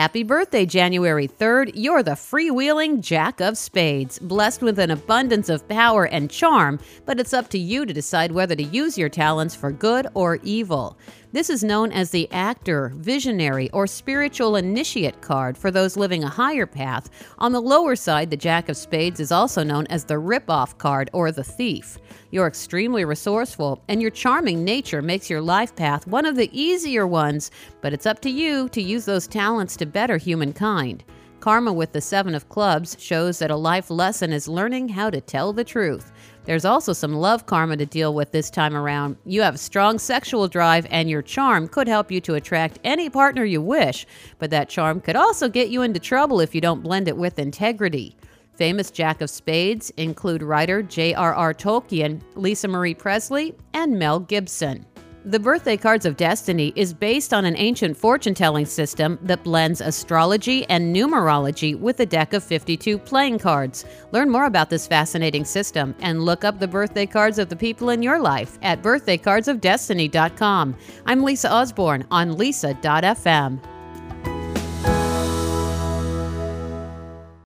Happy birthday, January 3rd. You're the freewheeling Jack of Spades, blessed with an abundance of power and charm, but it's up to you to decide whether to use your talents for good or evil. This is known as the actor, visionary, or spiritual initiate card for those living a higher path. On the lower side, the Jack of Spades is also known as the rip-off card or the thief. You're extremely resourceful, and your charming nature makes your life path one of the easier ones, but it's up to you to use those talents to better humankind. Karma with the Seven of Clubs shows that a life lesson is learning how to tell the truth. There's also some love karma to deal with this time around. You have strong sexual drive, and your charm could help you to attract any partner you wish, but that charm could also get you into trouble if you don't blend it with integrity. Famous Jack of Spades include writer J.R.R. Tolkien, Lisa Marie Presley, and Mel Gibson. The Birthday Cards of Destiny is based on an ancient fortune telling system that blends astrology and numerology with a deck of 52 playing cards. Learn more about this fascinating system and look up the birthday cards of the people in your life at birthdaycardsofdestiny.com. I'm Lisa Osborne on lisa.fm.